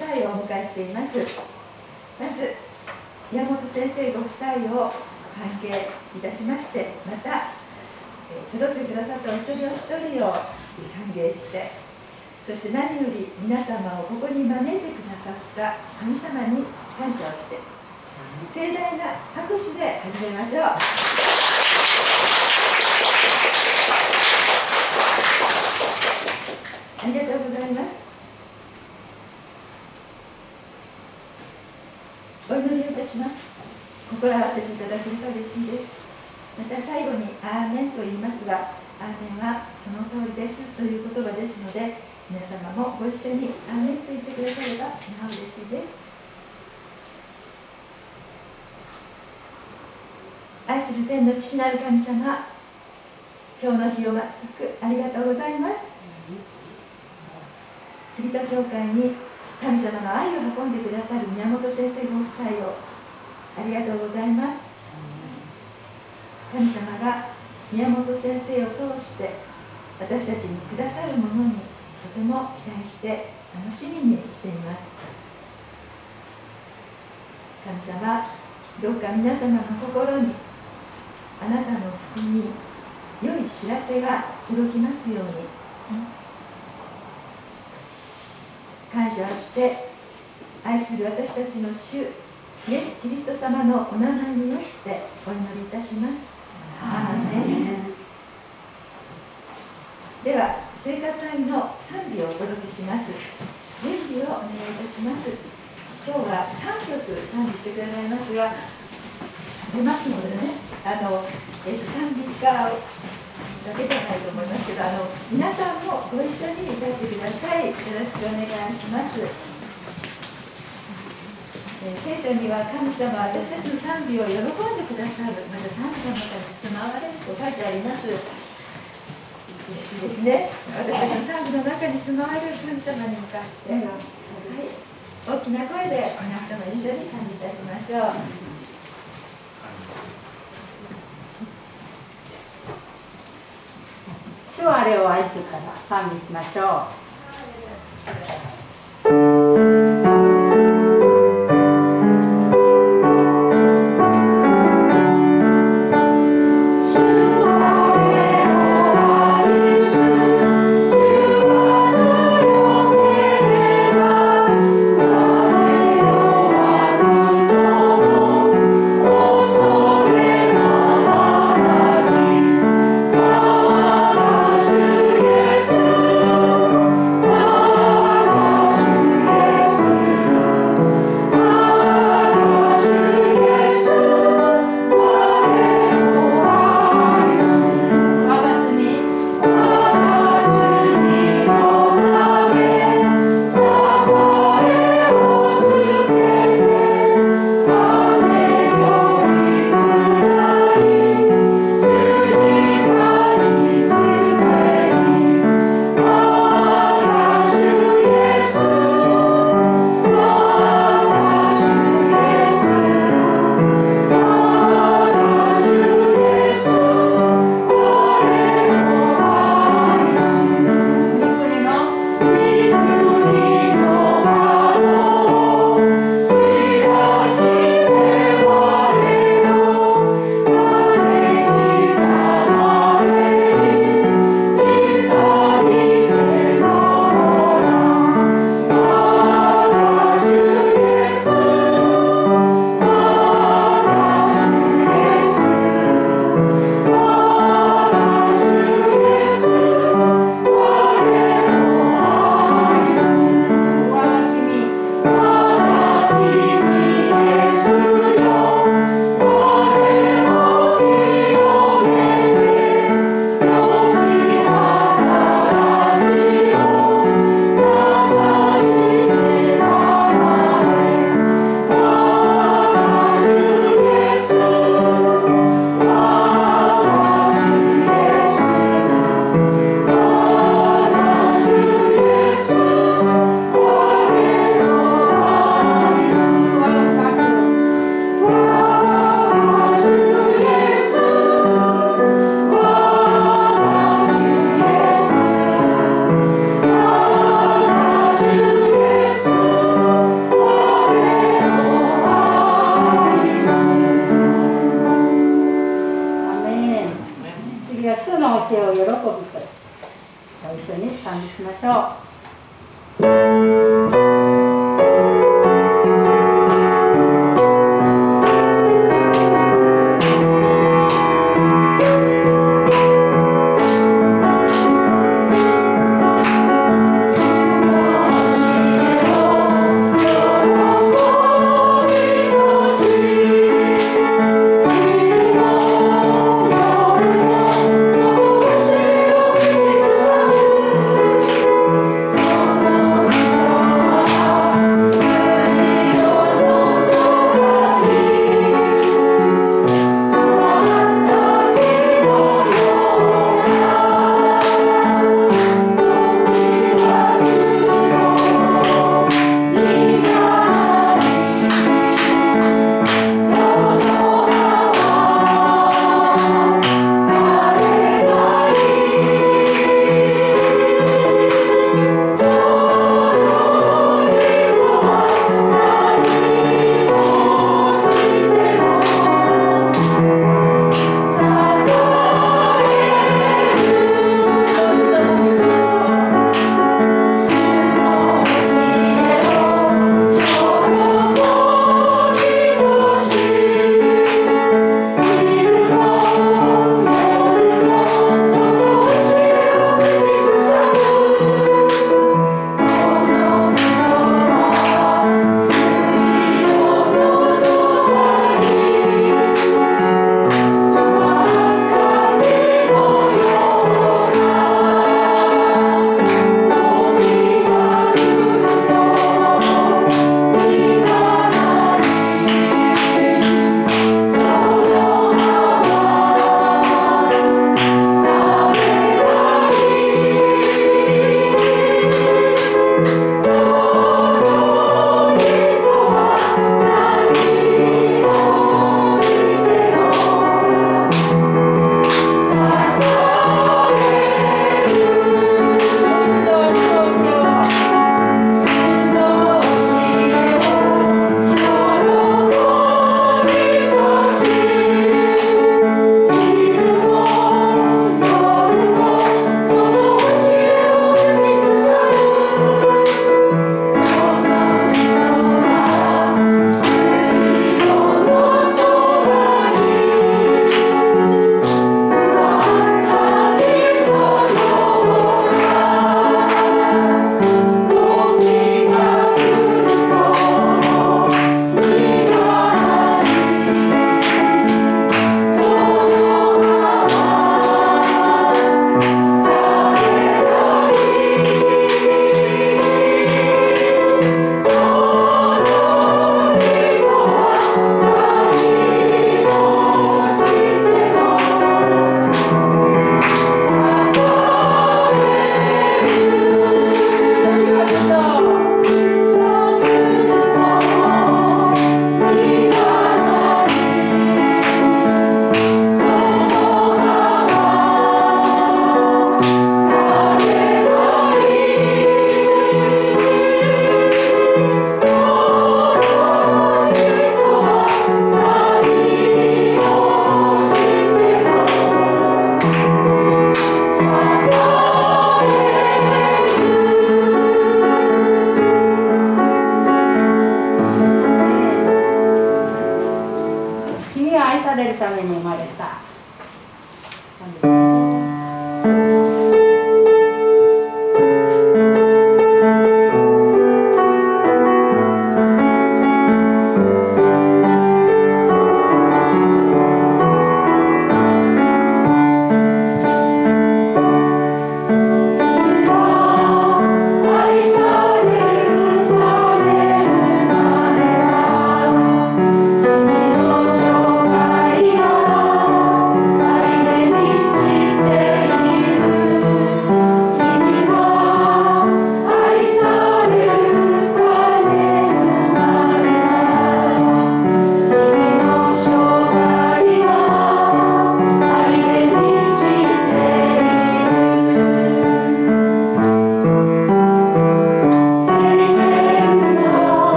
妻をお迎えしています。まず宮本先生ご夫妻を関係いたしましてまた集ってくださったお一人お一人を歓迎してそして何より皆様をここに招いてくださった神様に感謝をして盛大な拍手で始めましょうありがとうございますお祈りをいたします。心合わせていただけると嬉しいです。また最後に「アーメン」と言いますが「アーメン」はその通りですという言葉ですので皆様もご一緒に「アーメン」と言ってくださればなお嬉しいです。愛する天の父なる神様今日の日を全くありがとうございます。杉戸教会に神様の愛を運んでくださる宮本先生ご夫妻をありがとうございます。神様が宮本先生を通して私たちにくださるものにとても期待して楽しみにしています。神様どうか皆様の心にあなたの福音良い知らせが届きますように。感謝をして愛する私たちの主イエス・キリスト様のお名前によってお祈りいたします。では聖歌隊の賛美をお届けします。準備をお願いいたします。今日は3曲賛美してくださいますが出ますのでねあの、えっと、賛美歌だけではないと思いますけどあの皆さんもご一緒に歌ってください。よろしくお願いします、聖書には神様は私たちの賛美を喜んでくださるまた賛美の中に住まわれると書いてあります。嬉しいですね。私たちの賛美の中に住まわれる神様に向かって、はい、大きな声で皆様一緒に賛美いたしましょう。主はあれを愛すから賛美しましょう。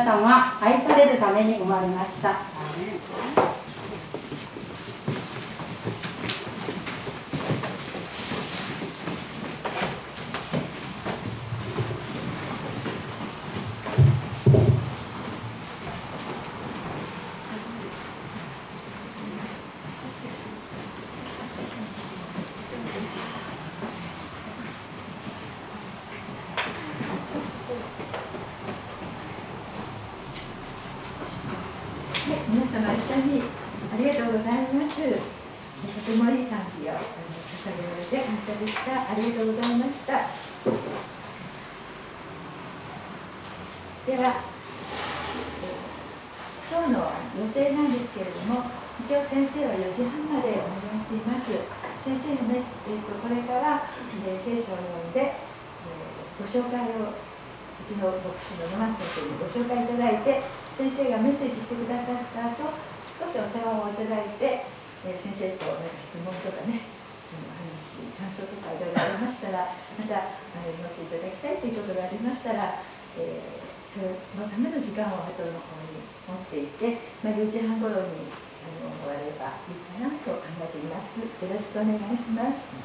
皆さんは愛されるために生まれました。紹介いただいて先生がメッセージしてくださった後少しお茶碗をいただいて、え、先生となんか質問とかね話感想とかいろいろありましたらまたあの祈っていただきたいということがありましたら、えー、そのための時間を後の方に持っていて、まあ、4時半ごろにあの終わればいいかなと考えています。よろしくお願いします。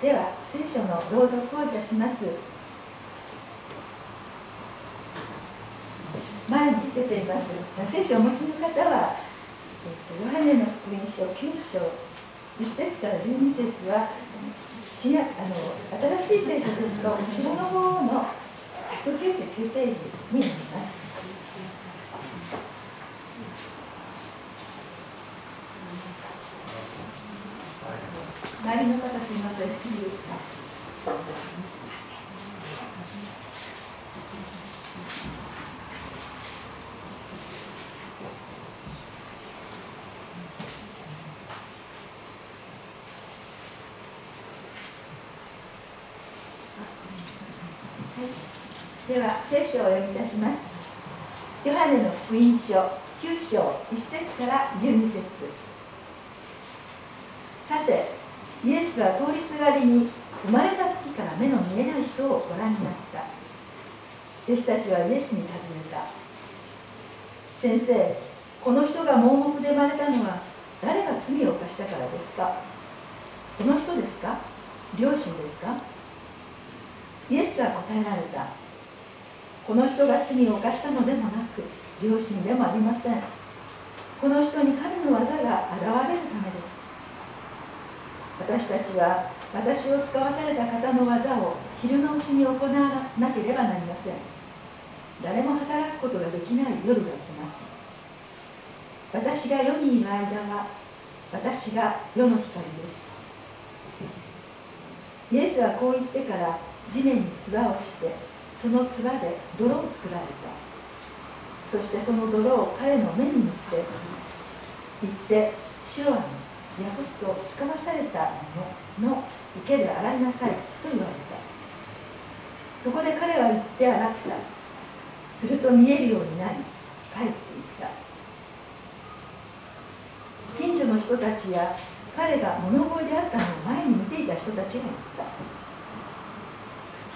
では聖書の朗読をいたします。前に出ています。聖書をお持ちの方は、えっと、ヨハネの福音書9章1節から12節はあの新しい聖書ですと後ろの方の199ページになります。周りの方すみません、では聖書をお読みいたします。ヨハネの福音書9章1節から12節。さてイエスは通りすがりに生まれた時から目の見えない人をご覧になった。弟子たちはイエスに尋ねた。先生この人が盲目で生まれたのは誰が罪を犯したからですか？この人ですか？両親ですか？イエスは答えられた。この人が罪を犯したのでもなく良心でもありません。この人に神の技が現れるためです。私たちは私を使わされた方の技を昼のうちに行わなければなりません。誰も働くことができない夜が来ます。私が世にいる間は私が世の光です。イエスはこう言ってから地面に唾をしてその唾で泥を作られた。そしてその泥を彼の目に塗って行って白に訳すと使わされたものの池で洗いなさいと言われた。そこで彼は行って洗った。すると見えるようになり帰っていった。近所の人たちや彼が物乞いであったのを前に見ていた人たちが言った。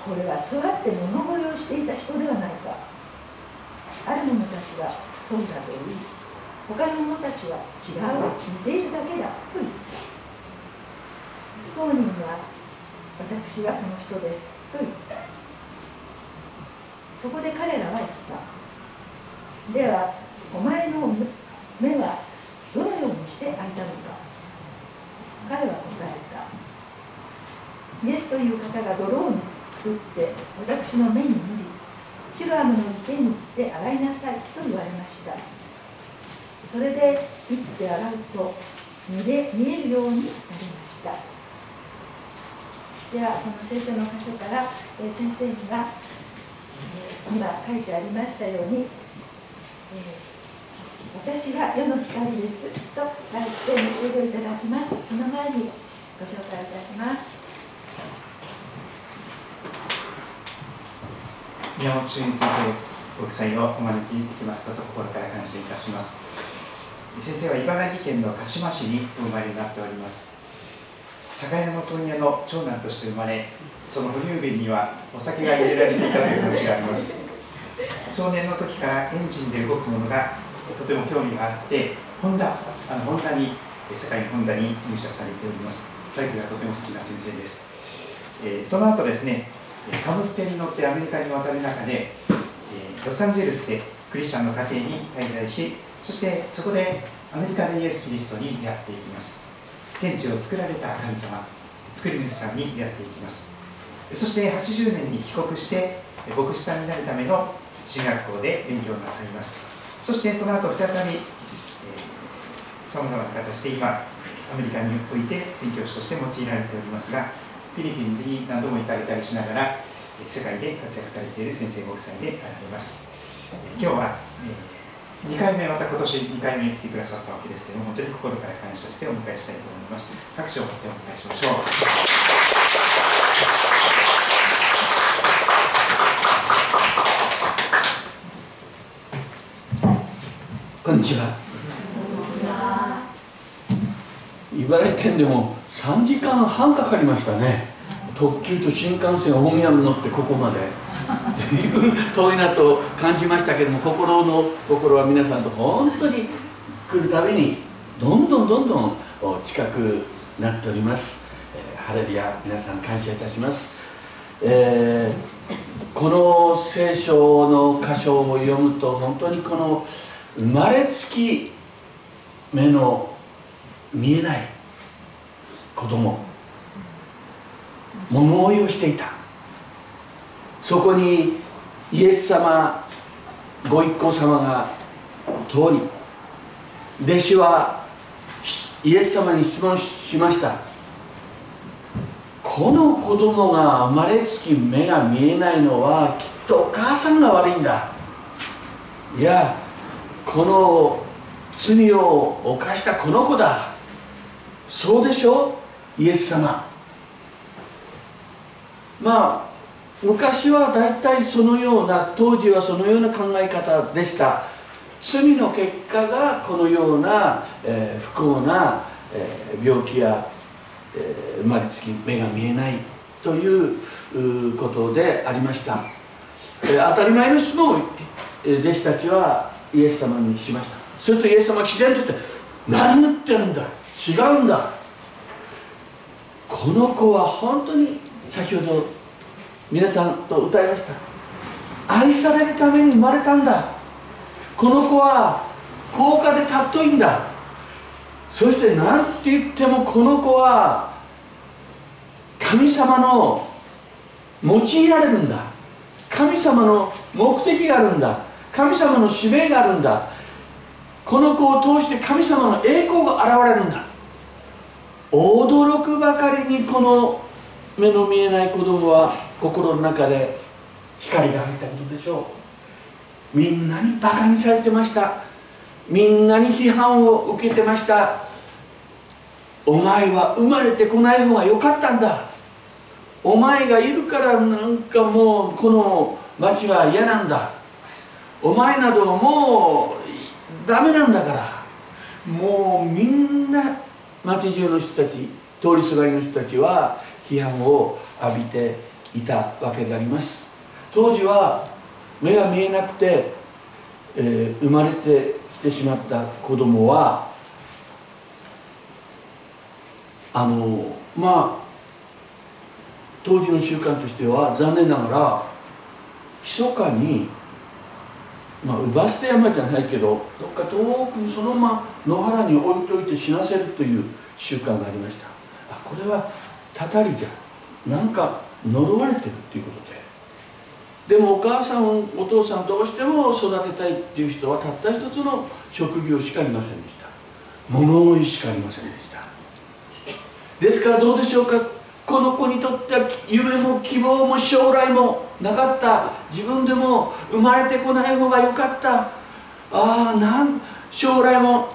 これは座って物乞いをしていた人ではないか。ある者たちはそうだと言い他の者たちは違う似ているだけだと言った。当人は私はその人ですと言った。そこで彼らは言った。ではお前の目はどのようにして開いたのか。彼は答えた。イエスという方が泥を塗作って私の目に塗りシロアムの池に行って洗いなさいと言われました。それで行って洗うと見れ見えるようになりました。ではこの聖書の箇所から、えー、先生には、えー、今書いてありましたように、えー、私が世の光ですと書いてメッセージをいただきます。その前にご紹介いたします。宮本俊先生ご夫妻をお招きできますこと心から感謝いたします。先生は茨城県の鹿島市にお生まれになっております。酒屋の問屋の長男として生まれその保留瓶にはお酒が入れられていたという話があります。少年の時からエンジンで動くものがとても興味があってホンダあのホンダに世界のホンダに入社されております。バイクがとても好きな先生です、えー、その後ですね貨物船に乗ってアメリカに渡る中で、えロサンゼルスでクリスチャンの家庭に滞在しそしてそこでアメリカでイエス・キリストに出会っていきます。天地を作られた神様作り主さんに出会っていきます。そして80年に帰国して牧師さんになるための進学校で勉強なさいます。そしてその後再びさまざまな形で今アメリカにおいて宣教師として用いられておりますがフィリピンに何度も行かれたりしながら世界で活躍されている先生ご夫妻であられます。今日は、え2回目また今年2回目来てくださったわけですけども本当に心から感謝してお迎えしたいと思います。拍手をお願いしましょう。こんにちは。茨城県でも3時間半かかりましたね。特急と新幹線をホミヤム乗ってここまで。随分遠いなと感じましたけども心の心は皆さんと本当に来るたびにどんどんどんどん近くなっております、えー、ハレルヤ皆さん感謝いたします、えー、この聖書の箇所を読むと本当にこの生まれつき目の見えない子供。物乞いをしていた。そこにイエス様ご一行様が通り弟子はイエス様に質問しました。この子供が生まれつき目が見えないのはきっとお母さんが悪いんだ。いやこの罪を犯したこの子だ。そうでしょイエス様。まあ昔は大体そのような当時はそのような考え方でした。罪の結果がこのような、えー、不幸な、えー、病気や、えー、生まれつき目が見えないということでありました、え、当たり前の質問を弟子たちはイエス様にしました。するとイエス様は毅然として何言ってるんだ？違うんだ。この子は本当に先ほど皆さんと歌いました。愛されるために生まれたんだ。この子は高価で尊いんだ。そして何て言ってもこの子は神様の用いられるんだ。神様の目的があるんだ。神様の使命があるんだ。この子を通して神様の栄光が現れるんだ。驚くばかりにこの目の見えない子供は心の中で光が入ったことでしょう。みんなにバカにされてました。みんなに批判を受けてました。お前は生まれてこない方が良かったんだ。お前がいるからなんかもうこの町は嫌なんだ。お前などもうダメなんだから。もうみんな町中の人たち通りすがりの人たちは批判を浴びていたわけであります。当時は目が見えなくて、えー、生まれてきてしまった子供はあのまあ当時の習慣としては残念ながら密かにまあ、バステ山じゃないけどどっか遠くにそのまま野原に置いといて死なせるという習慣がありました。あこれはたたりじゃなんか呪われてるっていうことで。でもお母さんお父さんどうしても育てたいっていう人はたった一つの職業しかありませんでした。物乞いしかありませんでした。ですからどうでしょうか？この子にとっては夢も希望も将来もなかった。自分でも生まれてこない方が良かった。ああなん将来も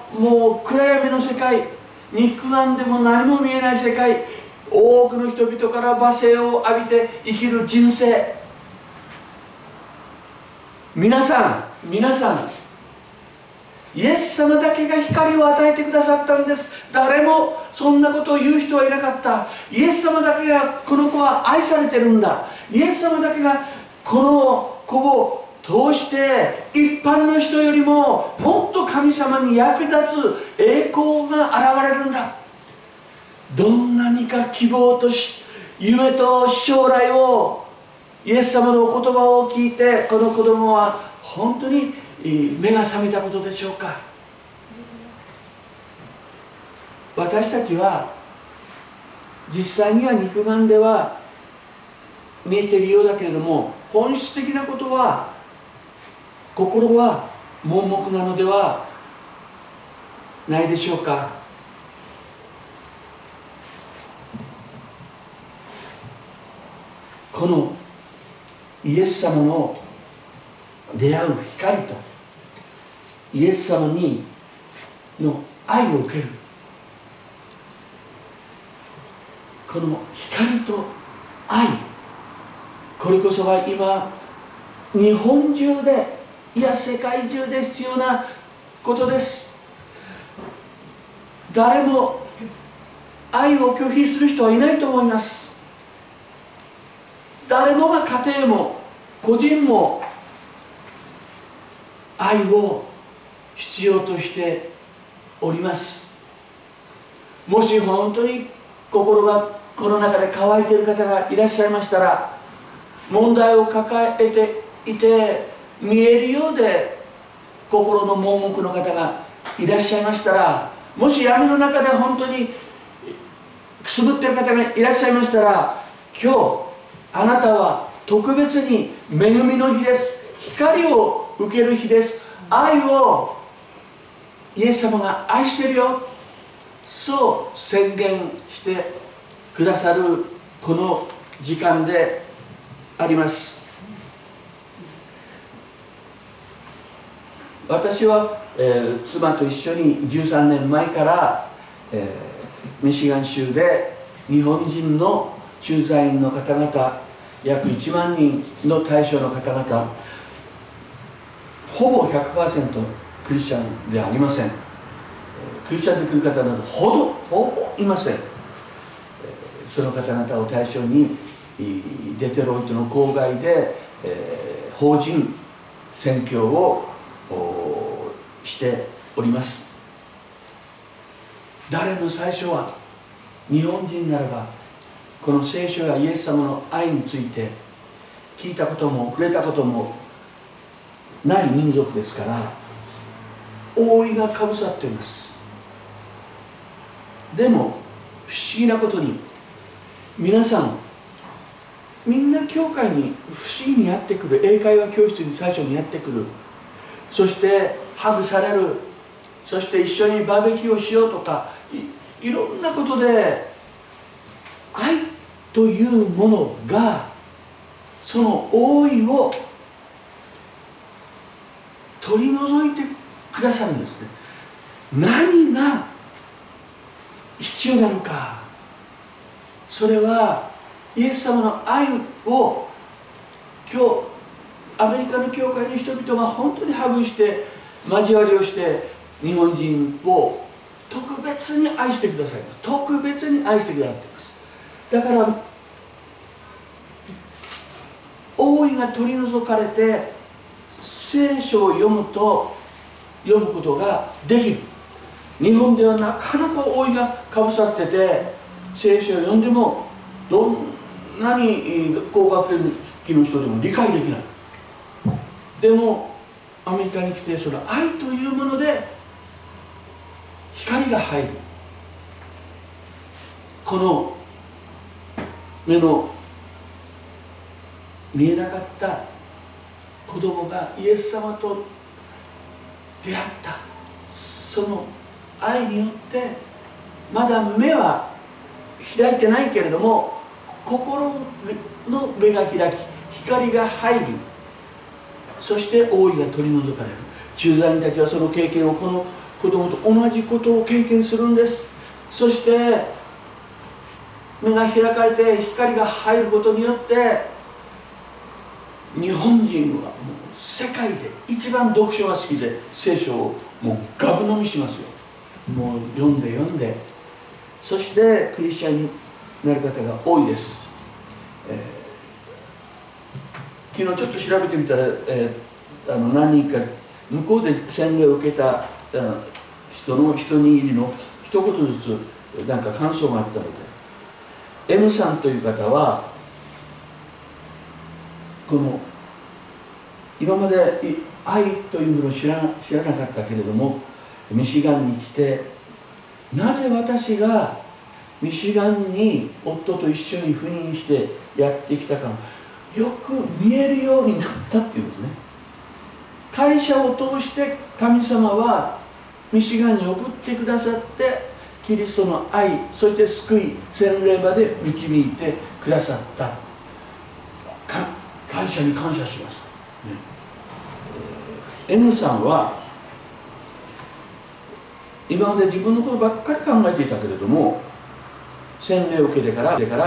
肉眼でも何も見えない世界。多くの人々から罵声を浴びて生きる人生。皆さん皆さんイエス様だけが光を与えてくださったんです。誰もそんなことを言う人はいなかった。イエス様だけがこの子は愛されてるんだ。イエス様だけがこの子を通して一般の人よりももっと神様に役立つ栄光が現れるんだ。どんなにか希望とし夢と将来をイエス様のお言葉を聞いてこの子供は本当に目が覚めたことでしょうか。私たちは実際には肉眼では見えているようだけれども本質的なことは心は盲目なのではないでしょうか。このイエス様の出会う光とイエス様にの愛を受けるこの光と愛これこそは今日本中でいや世界中で必要なことです。誰も愛を拒否する人はいないと思います。誰もが家庭も個人も愛を必要としております。もし本当に心がこの中で乾いている方がいらっしゃいましたら問題を抱えていて見えるようで心の盲目の方がいらっしゃいましたらもし闇の中で本当にくすぶってる方がいらっしゃいましたら今日あなたは特別に恵みの日です。光を受ける日です。愛をイエス様が愛してるよ。そう宣言してくださるこの時間であります。私は、えー、妻と一緒に13年前から、えー、ミシガン州で日本人の駐在員の方々約1万人の対象の方々ほぼ100%クリスチャンではありません。クリスチャンで来る方などほどほぼいません。その方々を対象にデテロイトの郊外で、えー、法人宣教をしております。誰も最初は日本人ならばこの聖書やイエス様の愛について聞いたことも触れたこともない民族ですから覆いがかぶさっています。でも不思議なことに皆さんみんな教会に不思議にやってくる英会話教室に最初にやってくる。そしてハグされる。そして一緒にバーベキューをしようとかいろんなことで愛というものがその覆いを取り除いてくださるんですね。何が必要なのか。それはイエス様の愛を今日アメリカの教会の人々が本当にハグして交わりをして日本人を特別に愛してください。特別に愛してくださっています。だから覆いが取り除かれて聖書を読むと読むことができる。日本ではなかなか覆いがかぶさってて聖書を読んでもどんなに高学歴の人でも理解できない。でもアメリカに来てその愛というもので光が入るこの目の見えなかった子供がイエス様と出会った。その愛によってまだ目は開いてないけれども心の目が開き光が入りそして覆いが取り除かれる。駐在員たちはその経験をこの子供と同じことを経験するんです。そして目が開かれて光が入ることによって日本人はもう世界で一番読書が好きで聖書をもうガブ飲みしますよ。もう読んで読んで。そしてクリスチャンになる方が多いです、えー、昨日ちょっと調べてみたら、えー、あの何人か向こうで洗礼を受けたうん人の一握りの一言ずつなんか感想があったので。M さんという方はこの今まで愛というものを知ら知らなかったけれどもミシガンに来てなぜ私がミシガンに夫と一緒に赴任してやってきたか。よく見えるようになったっていうんですね。会社を通して神様はミシガンに送ってくださってキリストの愛そして救い洗礼まで導いてくださった。か会社に感謝します、ね。えー N さんは今まで自分のことばっかり考えていたけれども洗礼を受けてから